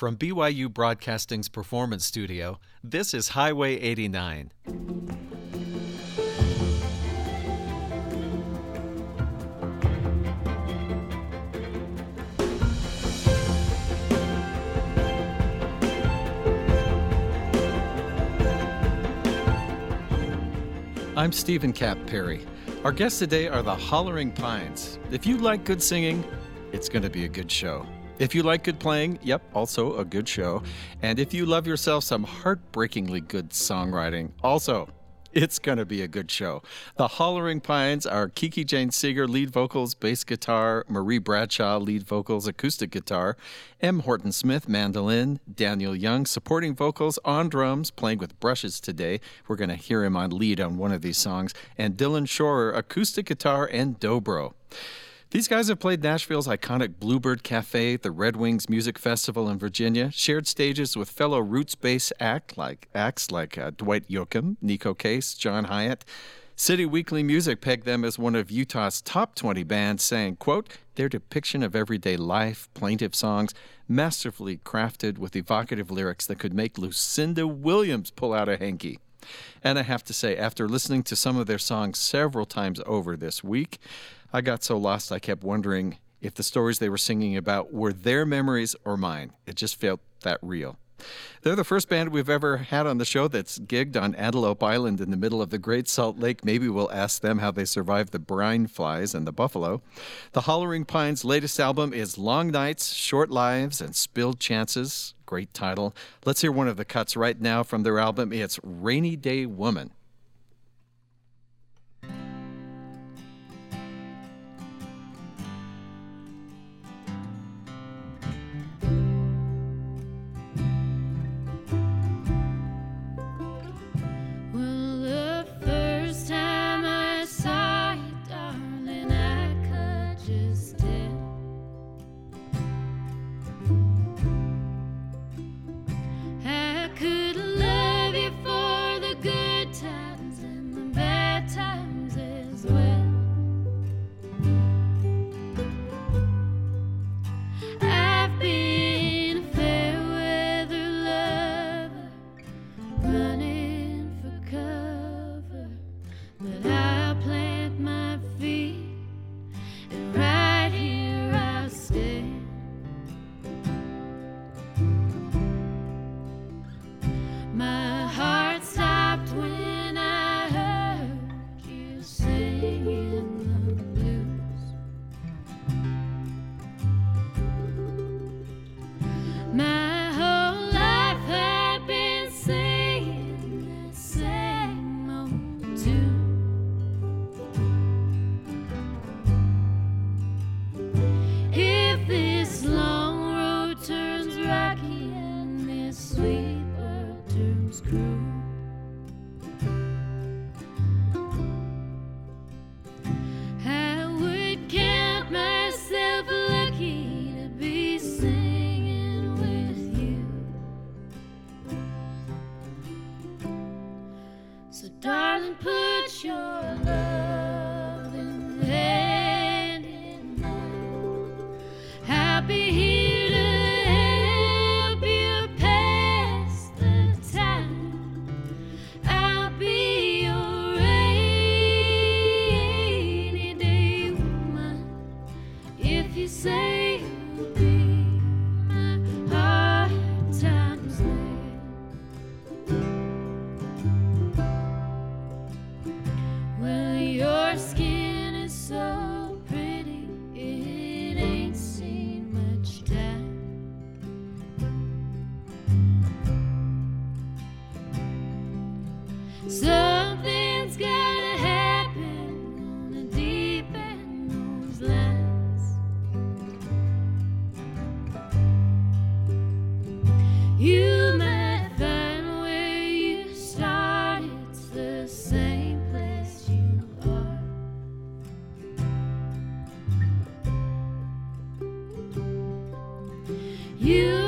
From BYU Broadcasting's Performance Studio, this is Highway 89. I'm Steven Kapp Perry. Our guests today are the Hollering Pines. If you like good singing, it's going to be a good show. If you like good playing, yep, also a good show. And if you love yourself some heartbreakingly good songwriting, also it's going to be a good show. The Hollering Pines are Kiki Jane Seeger, lead vocals, bass guitar, Marie Bradshaw, lead vocals, acoustic guitar, M. Horton Smith, mandolin, Daniel Young, supporting vocals on drums, playing with brushes today. We're going to hear him on lead on one of these songs, and Dylan Shorer, acoustic guitar and dobro. These guys have played Nashville's iconic Bluebird Cafe, the Red Wings Music Festival in Virginia, shared stages with fellow roots-based act like acts like uh, Dwight Yoakam, Neko Case, John Hiatt. City Weekly Music pegged them as one of Utah's top 20 bands, saying, quote, their depiction of everyday life, plaintive songs, masterfully crafted with evocative lyrics that could make Lucinda Williams pull out a hanky. And I have to say, after listening to some of their songs several times over this week, I got so lost I kept wondering if the stories they were singing about were their memories or mine. It just felt that real. They're the first band we've ever had on the show that's gigged on Antelope Island in the middle of the Great Salt Lake. Maybe we'll ask them how they survived the brine flies and the buffalo. The Hollering Pines' latest album is Long Nights, Short Lives, and Spilled Chances. Great title. Let's hear one of the cuts right now from their album. It's Rainy Day Woman. Put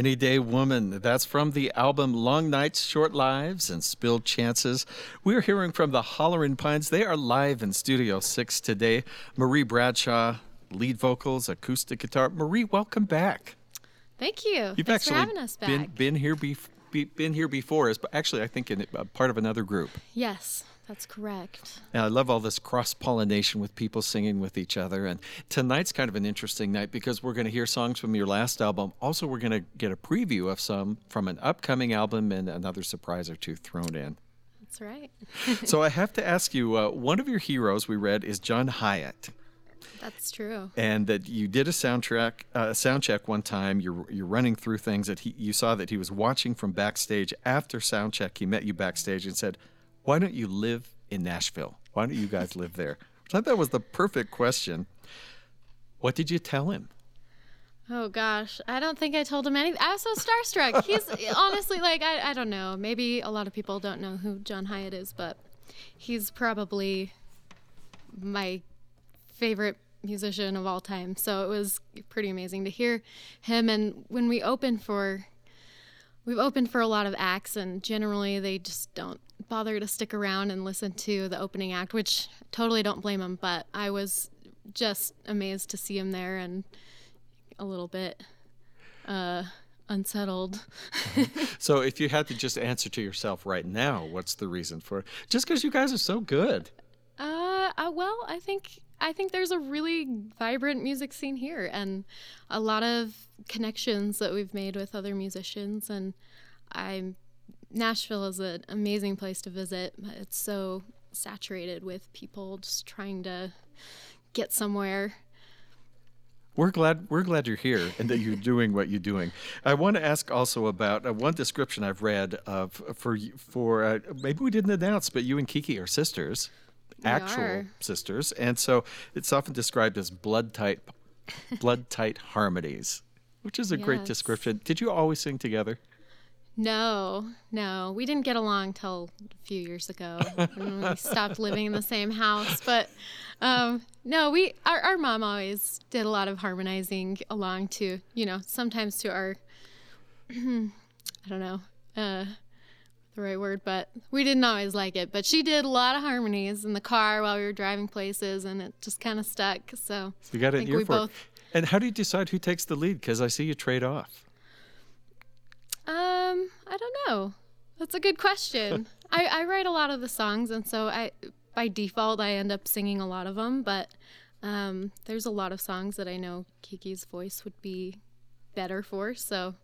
Rainy Day Woman. That's from the album Long Nights, Short Lives, and Spilled Chances. We're hearing from the Hollerin' Pines. They are live in Studio 6 today. Marie Bradshaw, lead vocals, acoustic guitar. Marie, welcome back. Thank you. You've Thanks actually for having us back. Been, been here be, be, been here before actually I think in a part of another group. Yes. That's correct. And I love all this cross pollination with people singing with each other. And tonight's kind of an interesting night because we're going to hear songs from your last album. Also, we're going to get a preview of some from an upcoming album and another surprise or two thrown in. That's right. so I have to ask you uh, one of your heroes we read is John Hiatt. That's true. And that you did a soundtrack, uh, sound check one time. You're you're running through things that he, you saw that he was watching from backstage after sound check. He met you backstage and said, why don't you live in Nashville? Why don't you guys live there? I thought that was the perfect question. What did you tell him? Oh gosh, I don't think I told him anything. I was so starstruck. He's honestly like I, I don't know. Maybe a lot of people don't know who John Hiatt is, but he's probably my favorite musician of all time. So it was pretty amazing to hear him. And when we open for, we've opened for a lot of acts, and generally they just don't bother to stick around and listen to the opening act, which totally don't blame him, but I was just amazed to see him there and a little bit uh, unsettled. so, if you had to just answer to yourself right now, what's the reason for it? Just because you guys are so good. Uh, uh, well, I think I think there's a really vibrant music scene here, and a lot of connections that we've made with other musicians, and I'm Nashville is an amazing place to visit. It's so saturated with people just trying to get somewhere. We're glad we're glad you're here and that you're doing what you're doing. I want to ask also about uh, one description I've read of for for uh, maybe we didn't announce, but you and Kiki are sisters, we actual are. sisters, and so it's often described as blood tight, blood tight harmonies, which is a great description. Did you always sing together? No, no, we didn't get along till a few years ago when we stopped living in the same house. But um, no, we our, our mom always did a lot of harmonizing along to you know sometimes to our I don't know uh, the right word, but we didn't always like it. But she did a lot of harmonies in the car while we were driving places, and it just kind of stuck. So So you got I an think ear for it. both. And how do you decide who takes the lead? Because I see you trade off. Um, I don't know. That's a good question. I, I write a lot of the songs, and so I by default I end up singing a lot of them, but um, there's a lot of songs that I know Kiki's voice would be better for. So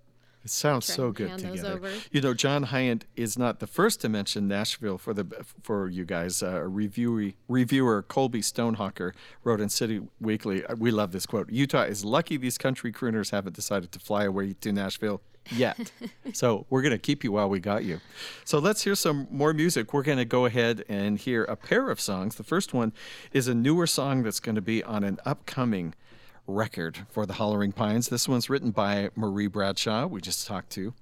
it sounds so good together. You know, John Hiatt is not the first to mention Nashville for the for you guys. Uh, reviewer, reviewer Colby Stonehawker wrote in City Weekly. Uh, we love this quote: "Utah is lucky these country crooners haven't decided to fly away to Nashville." Yet. so we're going to keep you while we got you. So let's hear some more music. We're going to go ahead and hear a pair of songs. The first one is a newer song that's going to be on an upcoming record for the Hollering Pines. This one's written by Marie Bradshaw, we just talked to.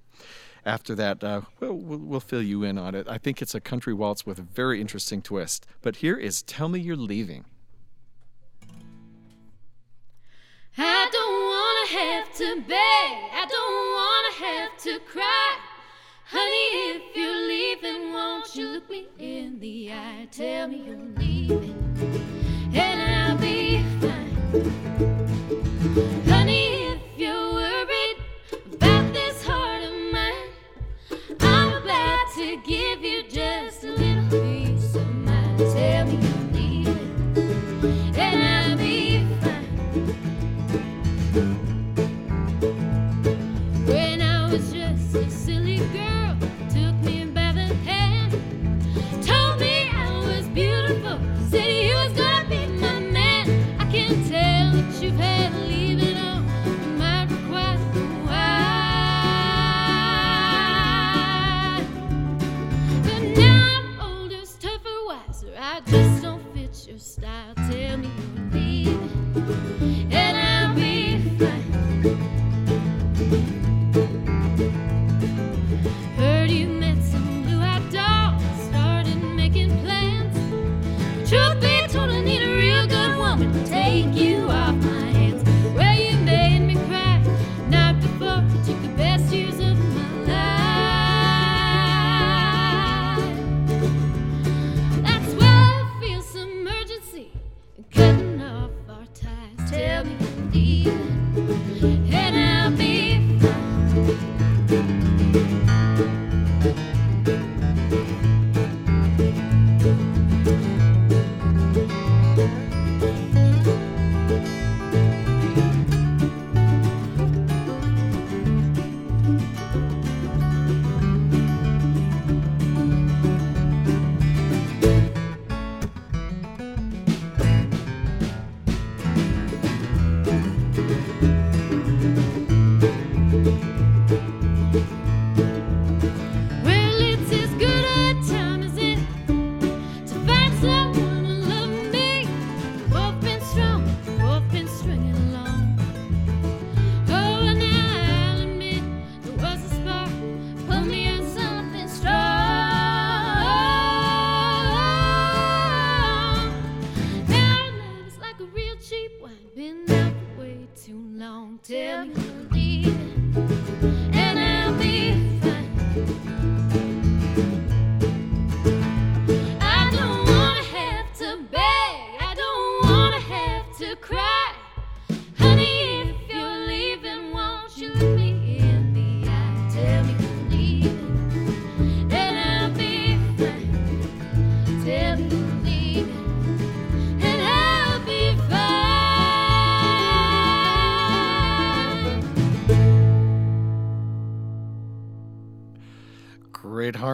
After that, uh, we'll, we'll fill you in on it. I think it's a country waltz with a very interesting twist. But here is Tell Me You're Leaving. I don't want to have to beg. I don't want to have to cry. Honey, if you're leaving, won't you look me in the eye? Tell me you're leaving,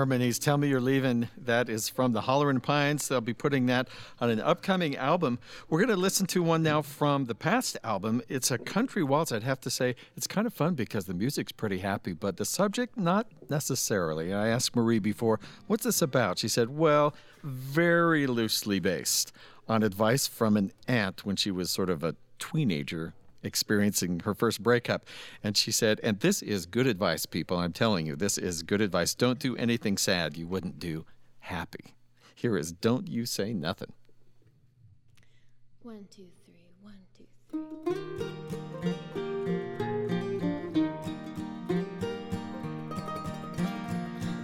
harmonies. Tell me you're leaving. That is from the Hollerin' Pines. They'll be putting that on an upcoming album. We're going to listen to one now from the past album. It's a country waltz. I'd have to say it's kind of fun because the music's pretty happy, but the subject, not necessarily. I asked Marie before, what's this about? She said, well, very loosely based on advice from an aunt when she was sort of a teenager experiencing her first breakup. And she said, and this is good advice, people. I'm telling you, this is good advice. Don't do anything sad you wouldn't do happy. Here is Don't You Say Nothing. One, two, three, one, two, three.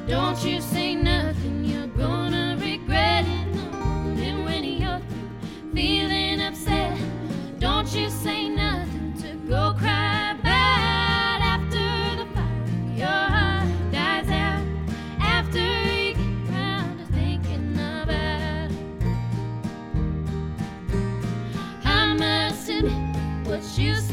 Don't you say nothing, what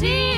there'll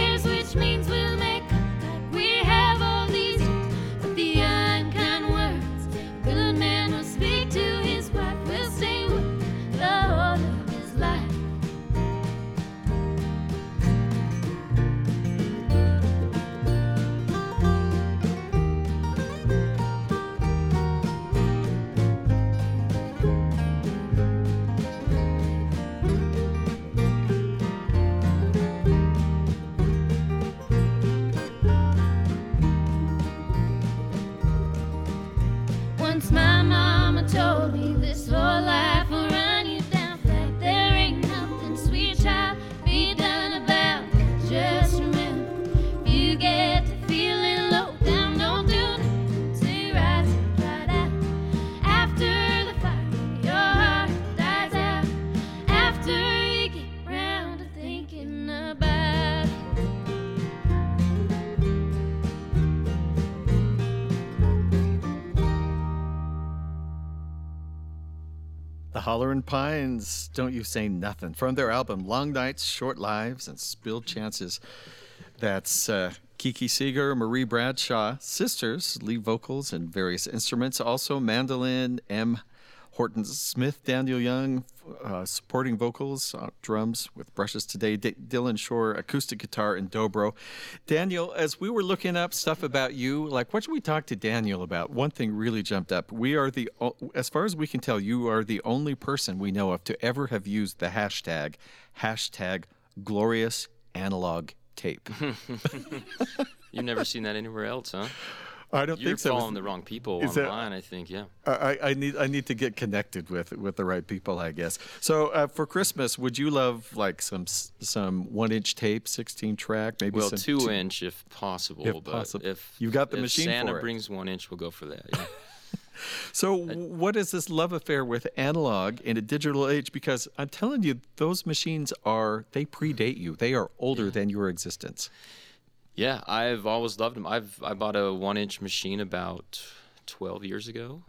The Hollerin' Pines, Don't You Say Nothing, from their album Long Nights, Short Lives, and Spilled Chances. That's uh, Kiki Seeger, Marie Bradshaw, sisters, lead vocals and various instruments. Also, mandolin, M. Horton Smith, Daniel Young, uh, supporting vocals, uh, drums with brushes today. D- Dylan Shore, acoustic guitar and dobro. Daniel, as we were looking up stuff about you, like what should we talk to Daniel about? One thing really jumped up. We are the, as far as we can tell, you are the only person we know of to ever have used the hashtag, hashtag glorious analog tape. You've never seen that anywhere else, huh? I don't You're think so. following the wrong people is that- online, I think. Yeah. I, I need I need to get connected with with the right people, I guess. So uh, for Christmas, would you love like some some one inch tape, sixteen track, maybe Well, some two inch if possible. If but possible. if You got the if machine Santa for it. brings one inch, we'll go for that. Yeah. So what is this love affair with analog in a digital age? Because I'm telling you, those machines are they predate you. They are older than your existence. Yeah, I've always loved them. I've I bought a one inch machine about twelve years ago.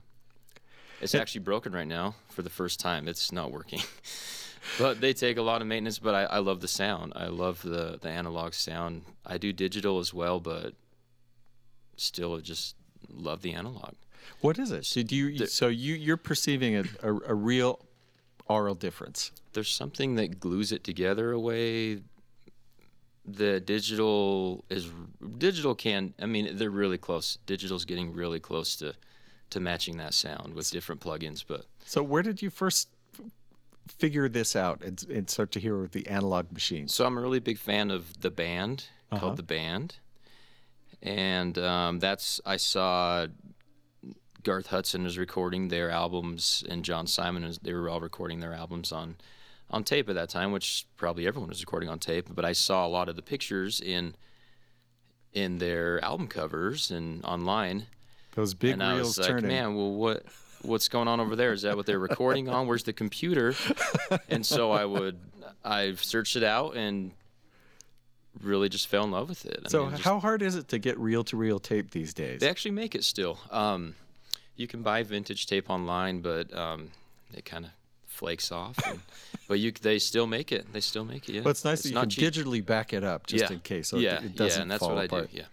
It's actually broken right now for the first time. It's not working. but they take a lot of maintenance. But I, I love the sound. I love the the analog sound. I do digital as well, but still just love the analog. What is it? So do you? So you you're perceiving a, a, a real aural difference. there's something that glues it together a way the digital is digital can i mean they're really close digital's getting really close to to matching that sound with different plugins but So where did you first figure this out and, and start to hear the analog machines? so i'm a really big fan of the band Uh-huh. called the band and um, that's i saw garth hudson was recording their albums and john simon was, they were all recording their albums on on tape at that time which probably everyone was recording on tape but i saw a lot of the pictures in in their album covers and online Those big and I was like, turning. man, well, what what's going on over there? Is that what they're recording on? Where's the computer? And so I would, I searched it out and really just fell in love with it. I so mean, just- how hard is it to get reel to reel tape these days? they actually make it still. Um, you can buy vintage tape online, but um, it kind of flakes off. And, but you, they still make it. They still make it. Yeah. But it's nice that you not can cheap. digitally back it up just yeah. in case, so yeah, it, it doesn't yeah, and that's fall what apart. I do. Yeah.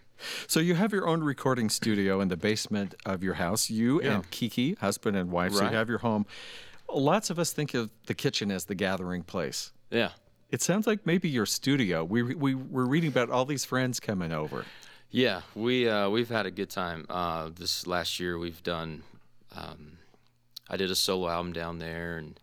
So you have your own recording studio in the basement of your house. You Yeah. and Kiki, husband and wife, so you have your home. Lots of us think of the kitchen as the gathering place. Yeah. It sounds like maybe your studio. We we were reading about all these friends coming over. Yeah, we uh, we've had a good time. Uh, this last year, we've done. Um, I did a solo album down there, and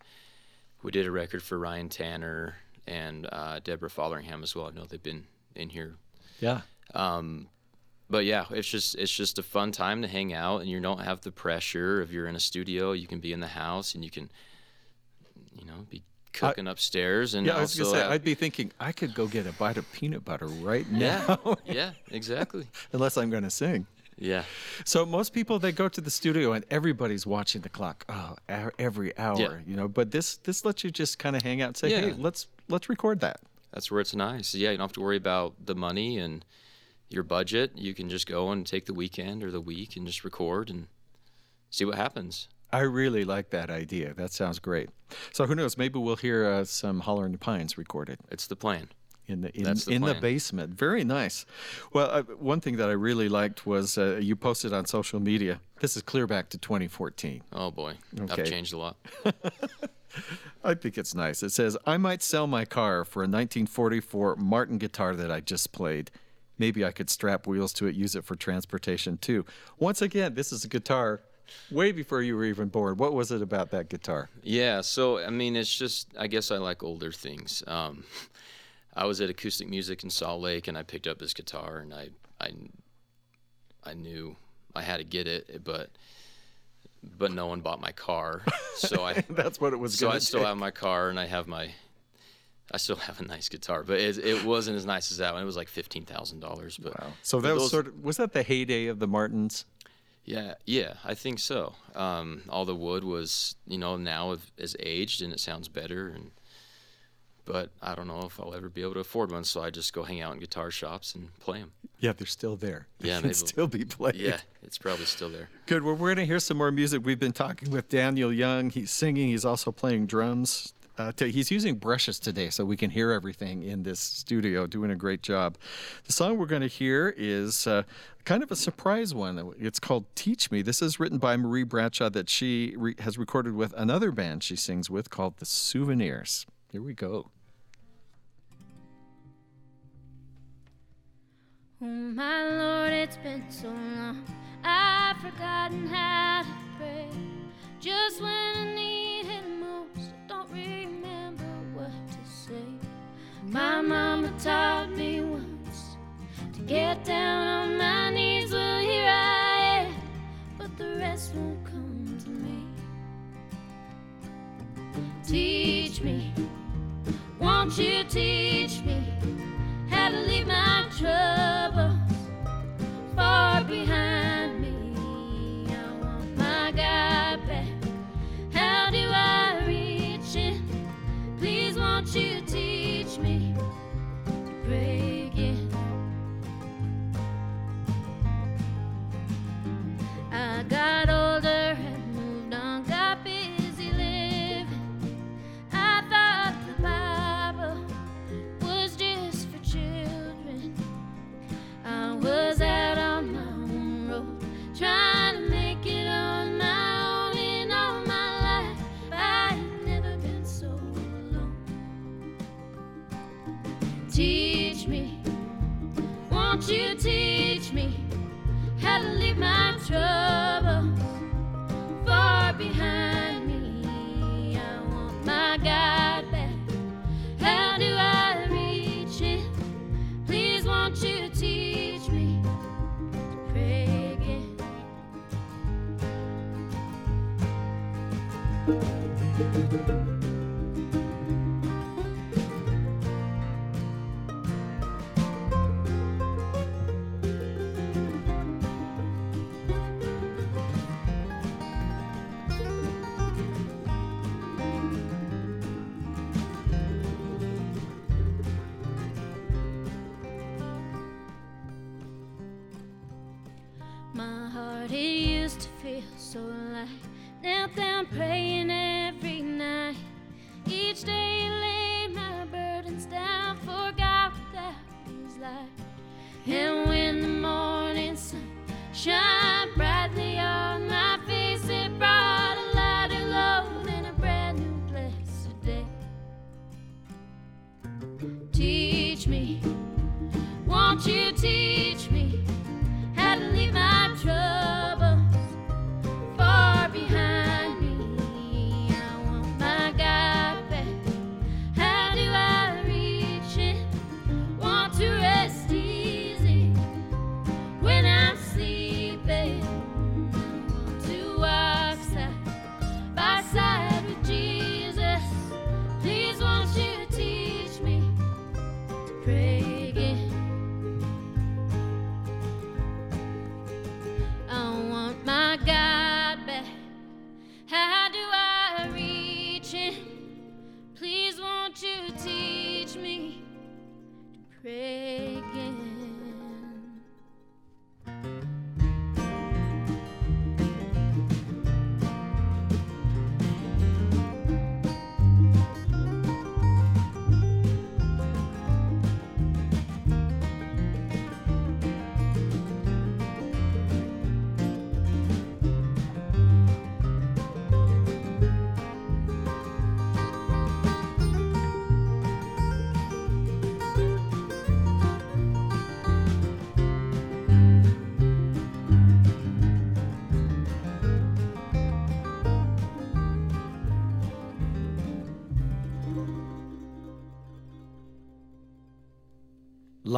we did a record for Ryan Tanner and uh, Deborah Fotheringham as well. I know they've been in here, Yeah. but yeah, it's just it's just a fun time to hang out, and you don't have the pressure if you're in a studio. You can be in the house, and you can, you know, be cooking upstairs, and Yeah, I was also gonna say have- I'd be thinking I could go get a bite of peanut butter right now. yeah, yeah, exactly. unless I'm going to sing. Yeah, So most people they go to the studio and everybody's watching the clock. Oh, every hour, you know. But this this lets you just kind of hang out and say, hey, let's let's record that. that's where it's nice. Yeah, you don't have to worry about the money and your budget. You can just go and take the weekend or the week and just record and see what happens. I really like that idea. That sounds great. So who knows? Maybe we'll hear uh, some Holler in the Pines recorded It's the plan. In the in, the in the basement. Very nice. Well, uh, one thing that I really liked was uh, you posted on social media. This is clear back to 2014. Oh boy, Okay. I've changed a lot. I think it's nice. It says, I might sell my car for a 1944 Martin guitar that I just played. Maybe I could strap wheels to it, use it for transportation too. Once again, this is a guitar way before you were even born. What was it about that guitar? Yeah, so I mean, it's just I guess I like older things. Um, I was at Acoustic Music in Salt Lake, and I picked up this guitar, and I I I knew I had to get it, but but no one bought my car, so I That's what it was so I still have my car, and I have my I still have a nice guitar, but it, it wasn't as nice as that one. It was like fifteen thousand dollars, but Wow. So that was those- sort of was that the heyday of the Martins? yeah, yeah, I think so. Um, all the wood was, you know, now is aged and it sounds better. And but I don't know if I'll ever be able to afford one, so I just go hang out in guitar shops and play them. Yeah, they're still there. They Yeah, can maybe- still be played. Yeah, it's probably still there. Good. Well, we're going to hear some more music. We've been talking with Daniel Young. He's singing. He's also playing drums. Uh, to, he's using brushes today, so we can hear everything in this studio. Doing a great job. The song we're going to hear is uh, kind of a surprise one. It's called "Teach Me." This is written by Marie Bradshaw that she re- has recorded with another band she sings with called the Souvenirs. Here we go. Oh my Lord, it's been so long. I've forgotten how to pray. Just when I need it most, I don't remember what to say. My mama taught me once to get down on my knees. Well, here I am, but the rest won't come to me. Teach me, won't you teach me? how to leave my troubles far behind me. I want my God back. How do I reach it? Please, won't you teach me to pray again? I got to leave my troubles far behind pray.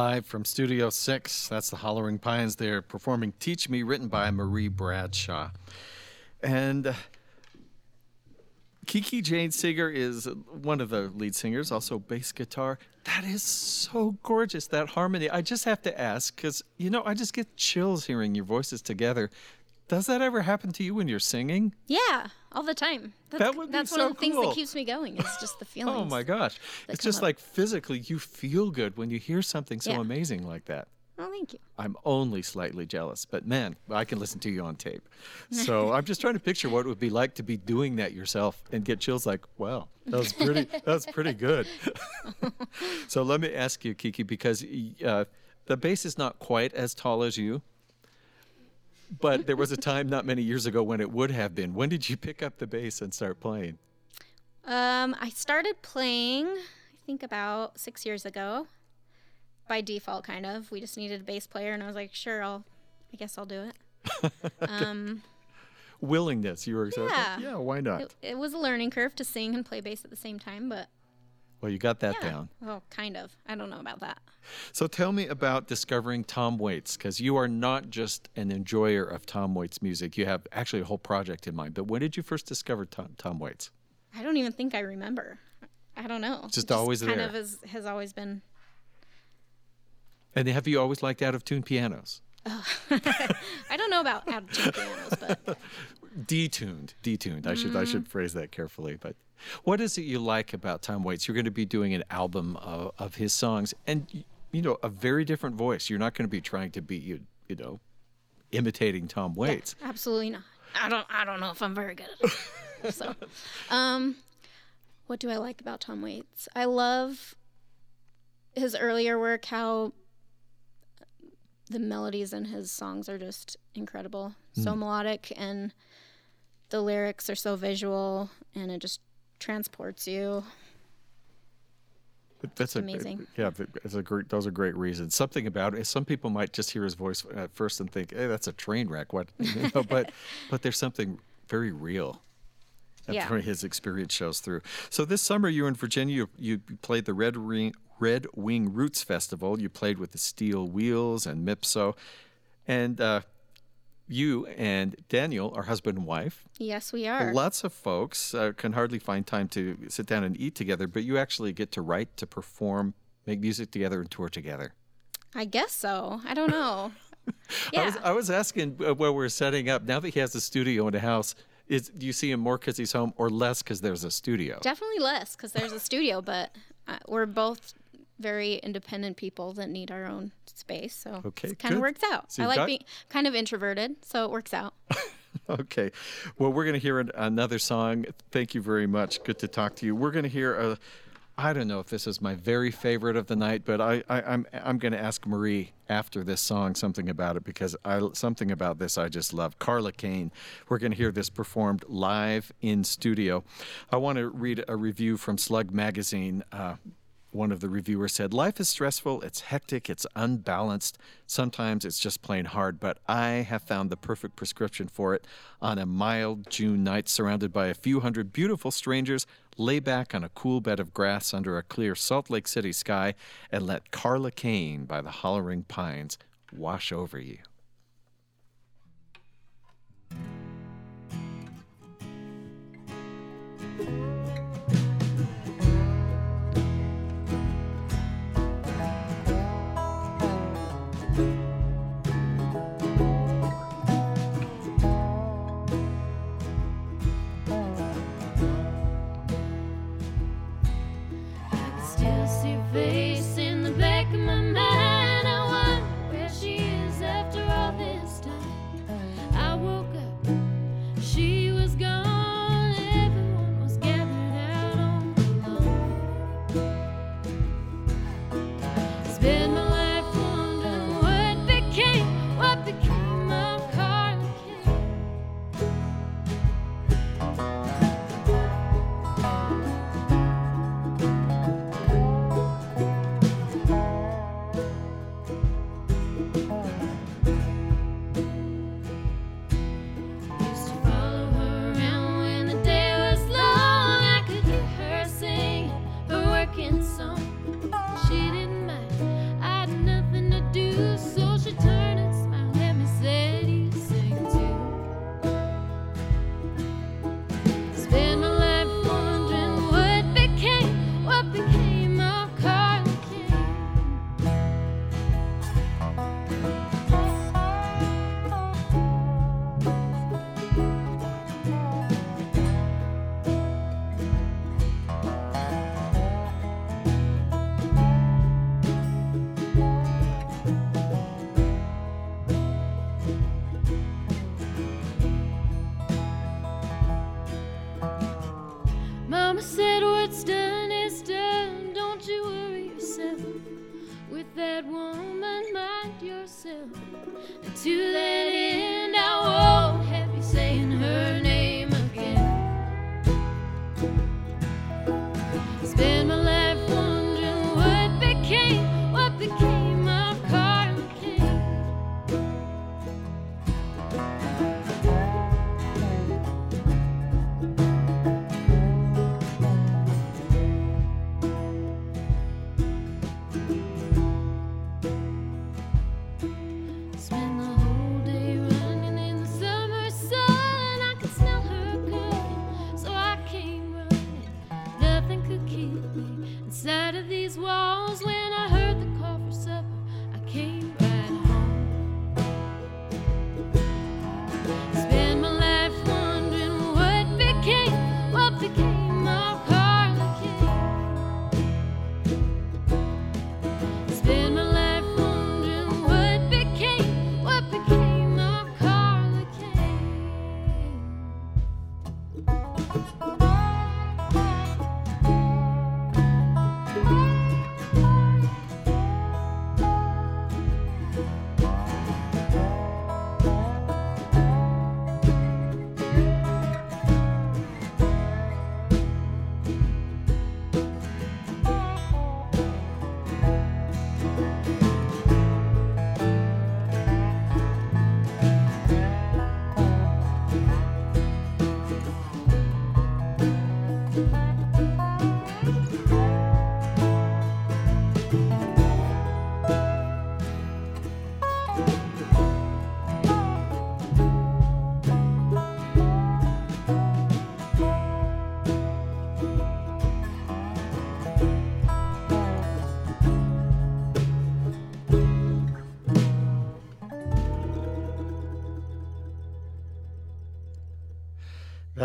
Live from Studio 6, that's the Hollering Pines. They're performing Teach Me, written by Marie Bradshaw. And uh, Kiki Jane Seeger is one of the lead singers, also bass guitar. That is so gorgeous, that harmony. I just have to ask, because, you know, I just get chills hearing your voices together. Does that ever happen to you when you're singing? Yeah, all the time. That's, That would be that's so one of the things that keeps me going. It's just the feeling. Oh my gosh. It's just up. like physically, you feel good when you hear something so Yeah. amazing like that. Oh, thank you. I'm only slightly jealous, but man, I can listen to you on tape. So I'm just trying to picture what it would be like to be doing that yourself and get chills like, wow, that was pretty, that was pretty good. so let me ask you, Kiki, because uh, the bass is not quite as tall as you, but there was a time not many years ago when it would have been. When did you pick up the bass and start playing? Um, I started playing, I think about six years ago. By default, kind of. We just needed a bass player, and I was like, sure, I'll. I guess I'll do it. Um, Willingness, you were so, Yeah. yeah, why not? it, it was a learning curve to sing and play bass at the same time, but well, you got that yeah. down. Well, kind of. I don't know about that. So tell me about discovering Tom Waits, because you are not just an enjoyer of Tom Waits music. You have actually a whole project in mind. But when did you first discover Tom, Tom Waits? I don't even think I remember. I don't know. Just It always kind there. of has, has always been. And have you always liked out of tune pianos? I don't know about out of tune pianos, but Detuned, detuned. I should I mm-hmm. should phrase that carefully. But what is it you like about Tom Waits? You're going to be doing an album of, of his songs, and you know a very different voice. You're not going to be trying to be you you know imitating Tom Waits. absolutely not. I don't. I don't know if I'm very good at it. so, um, what do I like about Tom Waits? I love his earlier work. How the melodies in his songs are just incredible. So melodic, and the lyrics are so visual, and it just transports you. That's a, amazing. Yeah, th- it's a great. Those are great reasons. Something about it. Some people might just hear his voice at first and think, "Hey, that's a train wreck." What? You know, but but there's something very real. that Yeah. his experience shows through. So this summer you were in Virginia. You, you played the Red Ring, Red Wing Roots Festival. You played with the Steel Wheels and Mipso, and uh, you and Daniel are husband and wife. Yes, we are. Lots of folks uh, can hardly find time to sit down and eat together, but you actually get to write, to perform, make music together, and tour together. I guess so. I don't know. yeah. I was, I was asking uh, we are setting up. Now that he has a studio and a house, is do you see him more because he's home, or less because there's a studio? Definitely less because there's a studio, but uh, we're both very independent people that need our own space. So Okay, it kind good. of works out. So I like got- being kind of introverted, so it works out. Okay. Well, we're going to hear an, another song. Thank you very much. Good to talk to you. We're going to hear a. I don't know if this is my very favorite of the night, but I, I, I'm I'm going to ask Marie after this song something about it because I something about this I just love. Carla Kane. We're going to hear this performed live in studio. I want to read a review from Slug Magazine. Uh, one of the reviewers said, Life is stressful, it's hectic, it's unbalanced. Sometimes it's just plain hard, but I have found the perfect prescription for it. On a mild June night, surrounded by a few hundred beautiful strangers, lay back on a cool bed of grass under a clear Salt Lake City sky and let Carla Kane by the Hollering Pines wash over you.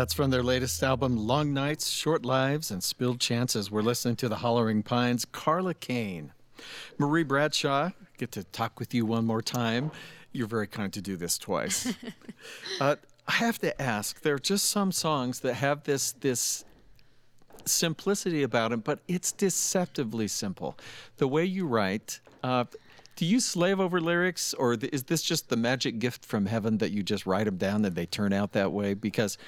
That's from their latest album, Long Nights, Short Lives, and Spilled Chances. We're listening to the Hollering Pines, Carla Kane. Marie Bradshaw, get to talk with you one more time. You're very kind to do this twice. uh, I have to ask, there are just some songs that have this this simplicity about them, but it's deceptively simple. The way you write, uh, do you slave over lyrics, or is this just the magic gift from heaven that you just write them down and they turn out that way? Because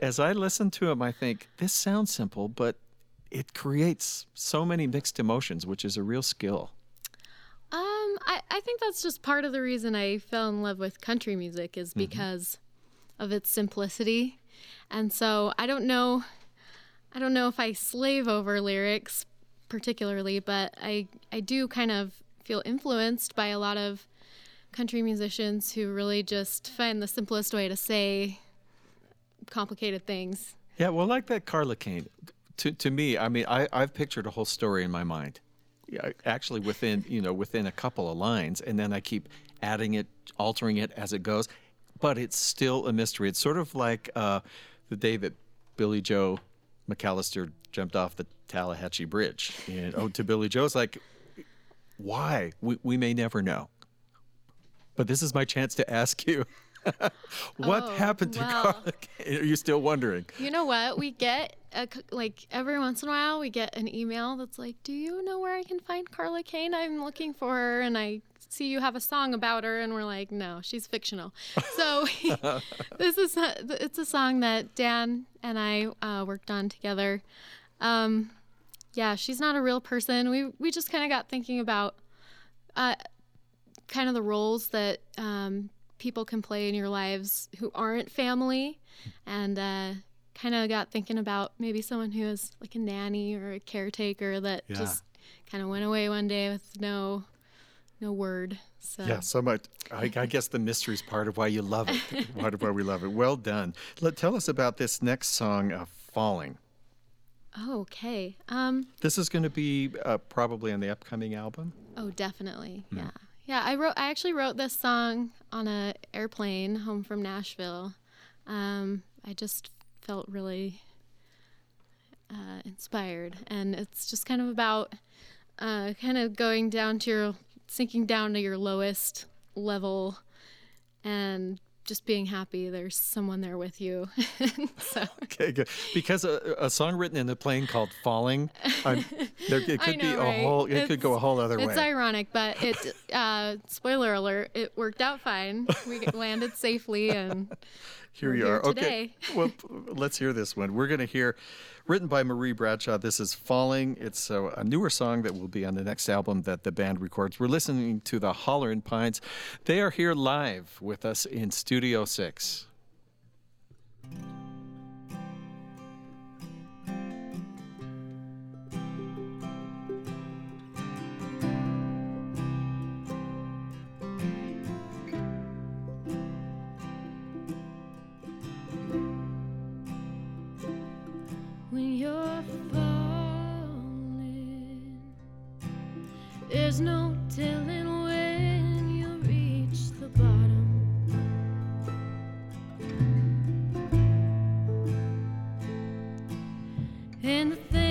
as I listen to him, I think this sounds simple, but it creates so many mixed emotions, which is a real skill. Um, I, I think that's just part of the reason I fell in love with country music is because of its simplicity. And so I don't know I don't know if I slave over lyrics particularly, but I I do kind of feel influenced by a lot of country musicians who really just find the simplest way to say complicated things. Yeah, well, like that Carla Kane. To to me, I mean, I I've pictured a whole story in my mind. Actually, within you know within a couple of lines, and then I keep adding it, altering it as it goes. But it's still a mystery. It's sort of like uh, the day that Billie Joe McAllister jumped off the Tallahatchie Bridge. And oh, to Billy Joe, it's like, why? We we may never know. But this is my chance to ask you. what Oh, happened to wow. Carla Kane? Are you still wondering? You know what? We get a, like every once in a while we get an email that's like, "Do you know where I can find Carla Kane? I'm looking for her, and I see you have a song about her." And we're like, "No, she's fictional." So this is a, it's a song that Dan and I uh, worked on together. Um, yeah, she's not a real person. We we just kind of got thinking about uh, kind of the roles that um, people can play in your lives who aren't family, and uh, kind of got thinking about maybe someone who is like a nanny or a caretaker that Yeah. just kind of went away one day with no no word. So Yeah, so much. I, I guess the mystery is part of why you love it. part of why we love it. Well done. Let tell us about this next song, uh, "Falling." Oh, okay. Um. This is going to be uh, probably on the upcoming album. Oh, definitely. Yeah. Yeah. I wrote. I actually wrote this song on a airplane home from Nashville. Um. I just felt really uh, inspired, and it's just kind of about uh, kind of going down to your sinking down to your lowest level, and just being happy there's someone there with you. so Okay, good. Because a, a song written in the plane called "Falling," I'm, there, it could be know, a right? whole. It could go a whole other it's way. ironic, but it uh, spoiler alert, it worked out fine. We landed safely and Here you are. Okay. today. well, let's hear this one. We're going to hear, written by Marie Bradshaw. This is Falling. It's a, a, newer song that will be on the next album that the band records. We're listening to the Hollerin' Pines. They are here live with us in Studio 6. There's no telling when you'll reach the bottom. And the things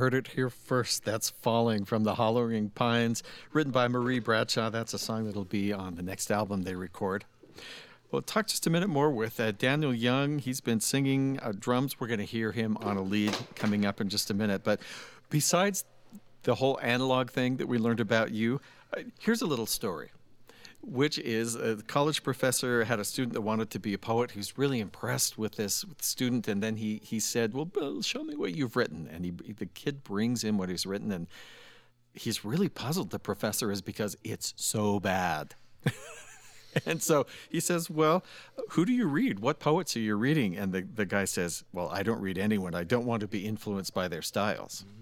heard it here first. That's Falling from the Hollering Pines, written by Marie Bradshaw. That's a song that'll be on the next album they record. Well, talk just a minute more with uh, Daniel Young. He's been singing uh, drums. We're going to hear him on a lead coming up in just a minute. But besides the whole analog thing that we learned about you, uh, here's a little story which is a college professor had a student that wanted to be a poet. Who's really impressed with this student and then he he said well Bill, show me what you've written. And he the kid brings him what he's written and he's really puzzled the professor is because it's so bad. And so he says well who do you read? What poets are you reading? And the, the guy says well i don't read anyone. I don't want to be influenced by their styles. mm-hmm.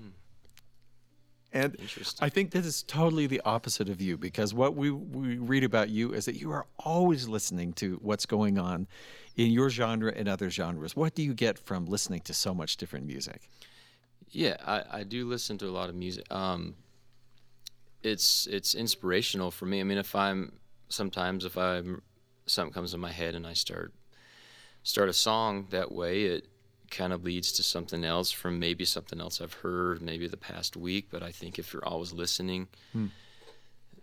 And I think this is totally the opposite of you because what we, we read about you is that you are always listening to what's going on in your genre and other genres. What do you get from listening to so much different music? Yeah, I, I do listen to a lot of music. Um, it's it's inspirational for me. I mean, if I'm sometimes if I'm something comes in my head and I start start a song that way, it kind of leads to something else from maybe something else I've heard maybe the past week. But I think if you're always listening, hmm.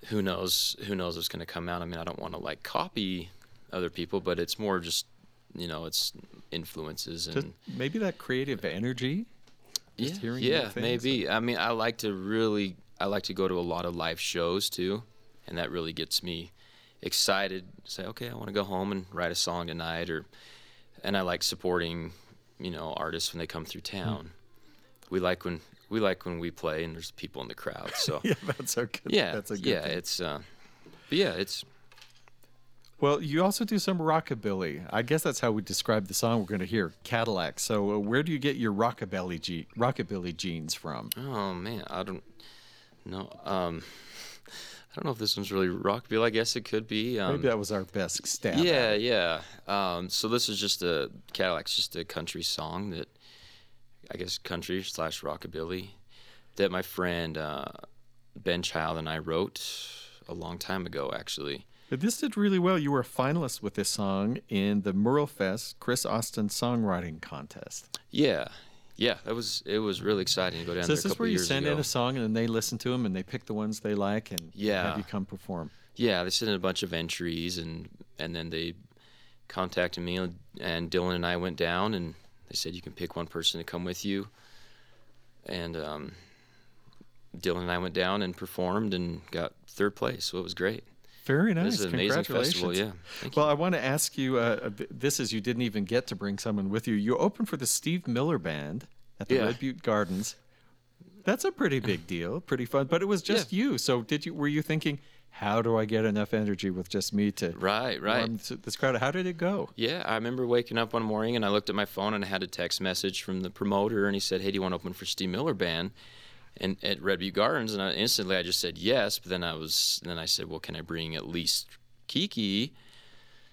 who knows who knows what's going to come out. I mean, I don't want to like copy other people, but it's more just you know it's influences and just maybe that creative energy. Just yeah, yeah, maybe. I mean, I like to really I like to go to a lot of live shows too, and that really gets me excited. Say, okay, I want to go home and write a song tonight, or and I like supporting you know artists when they come through hmm. town. Mm. We like when we like when we play and there's people in the crowd. So yeah, that's a good. Yeah, that's a good yeah. Thing. It's uh, but yeah, it's. Well, you also do some rockabilly. I guess that's how we describe the song we're going to hear, Cadillac. So, uh, where do you get your rockabilly ge- rockabilly genes from? Oh man, I don't know. Um, I don't know if this one's really rockabilly. I guess it could be. Um, Maybe that was our best stab. Yeah, yeah. Um, so this is just a Cadillac's just a country song that I guess country slash rockabilly that my friend uh, Ben Child and I wrote a long time ago, actually. But this did really well. You were a finalist with this song in the Merlefest Chris Austin Songwriting Contest. Yeah, yeah, that was it was really exciting to go down so there. So this is where you send ago. in a song and then they listen to them and they pick the ones they like and yeah. have you come perform. Yeah, they sent in a bunch of entries and and then they contacted me and Dylan and I went down and they said you can pick one person to come with you. And um, Dylan and I went down and performed and got third place, so it was great. Very nice. This is an amazing festival. Yeah. Thank well, you. I want to ask you. Uh, this is you didn't even get to bring someone with you. You opened for the Steve Miller Band at the yeah. Red Butte Gardens. That's a pretty big deal. Pretty fun. But it was just yeah. you. So did you? Were you thinking? How do I get enough energy with just me to right, right? This crowd. How did it go? Yeah, I remember waking up one morning and I looked at my phone and I had a text message from the promoter and he said, "Hey, do you want to open for Steve Miller Band?" And at Red Butte Gardens, and I, instantly I just said yes. But then I was, then I said, well, can I bring at least Kiki?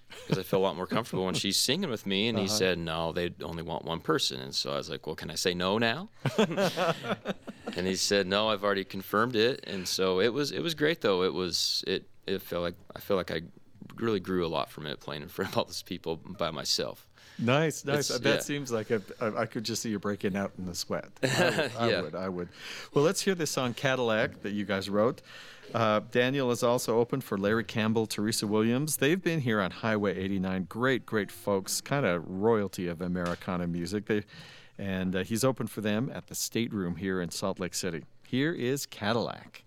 Because I feel a lot more comfortable when she's singing with me. And uh-huh. he said, no, they only want one person. And so I was like, well, can I say no now? and he said, no, I've already confirmed it. And so it was, it was great though. It was, it, it felt like I feel like I really grew a lot from it playing in front of all these people by myself. Nice, nice. It's, that yeah. seems like a, I could just see you breaking out in the sweat. I would, I, yeah. would, I would. Well, let's hear this song Cadillac that you guys wrote. Uh, Daniel is also open for Larry Campbell, Teresa Williams. They've been here on Highway 89. Great, great folks, kind of royalty of Americana music. They, and uh, he's open for them at the State Room here in Salt Lake City. Here is Cadillac.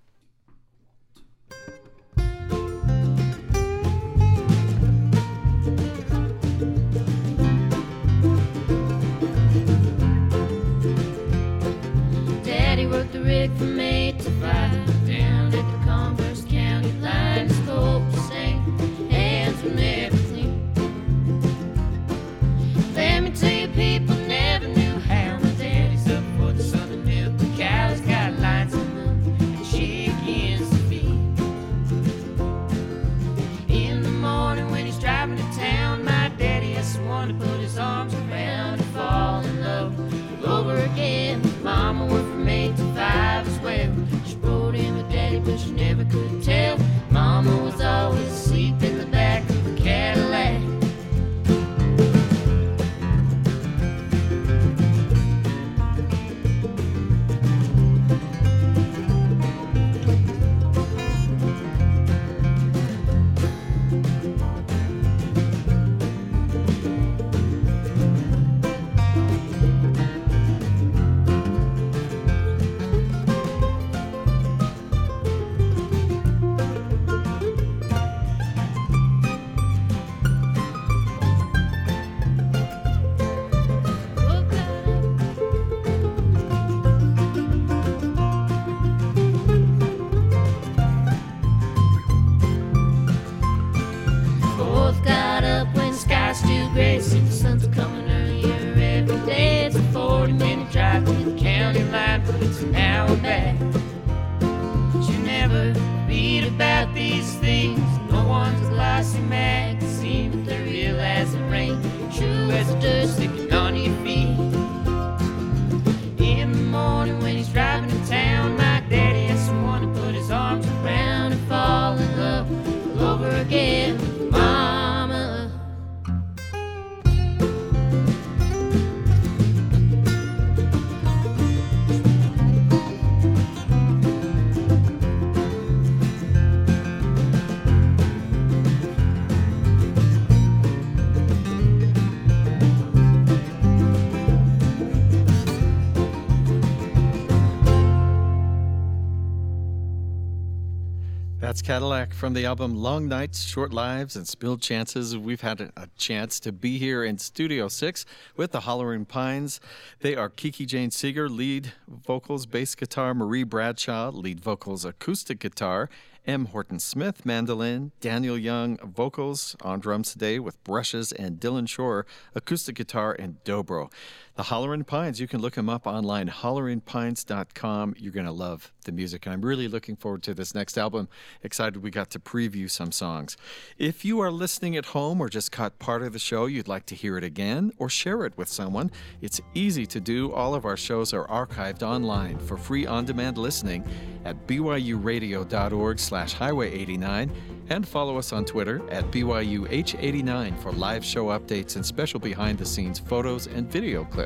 Cadillac from the album Long Nights, Short Lives, and Spilled Chances. We've had a chance to be here in Studio 6 with the Hollering Pines. They are Kiki Jane Seeger, lead vocals, bass guitar, Marie Bradshaw, lead vocals, acoustic guitar, M. Horton Smith, mandolin, Daniel Young, vocals on drums today with brushes, and Dylan Shore, acoustic guitar and dobro. The Hollering Pines, you can look them up online, holleringpines.com. You're going to love the music. And I'm really looking forward to this next album. Excited we got to preview some songs. If you are listening at home or just caught part of the show, you'd like to hear it again or share it with someone, it's easy to do. All of our shows are archived online for free on-demand listening at byuradio.org slash highway 89 and follow us on Twitter at BYUH89 for live show updates and special behind the scenes photos and video clips.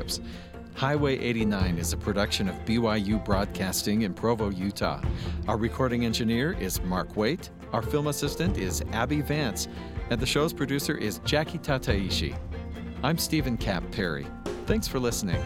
Highway 89 is a production of BYU Broadcasting in Provo, Utah. Our recording engineer is Mark Waite, our film assistant is Abby Vance, and the show's producer is Jackie Tataishi. I'm Steven Kapp Perry. Thanks for listening.